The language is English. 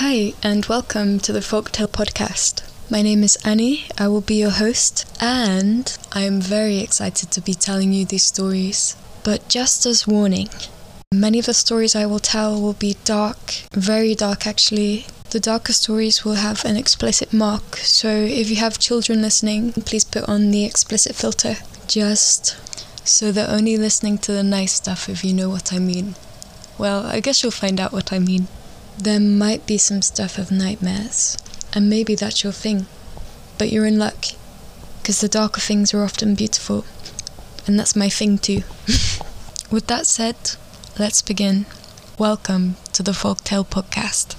Hi, and welcome to the Folktale Podcast. My name is Annie, I will be your host, and I am very excited to be telling you these stories. But just as warning, many of the stories I will tell will be dark, very dark actually. The darker stories will have an explicit mark, so if you have children listening, please put on the explicit filter. Just so they're only listening to the nice stuff if you know what I mean. Well, I guess you'll find out what I mean. There might be some stuff of nightmares, and maybe that's your thing. But you're in luck, because the darker things are often beautiful, and that's my thing too. With that said, let's begin. Welcome to the Folktale Podcast.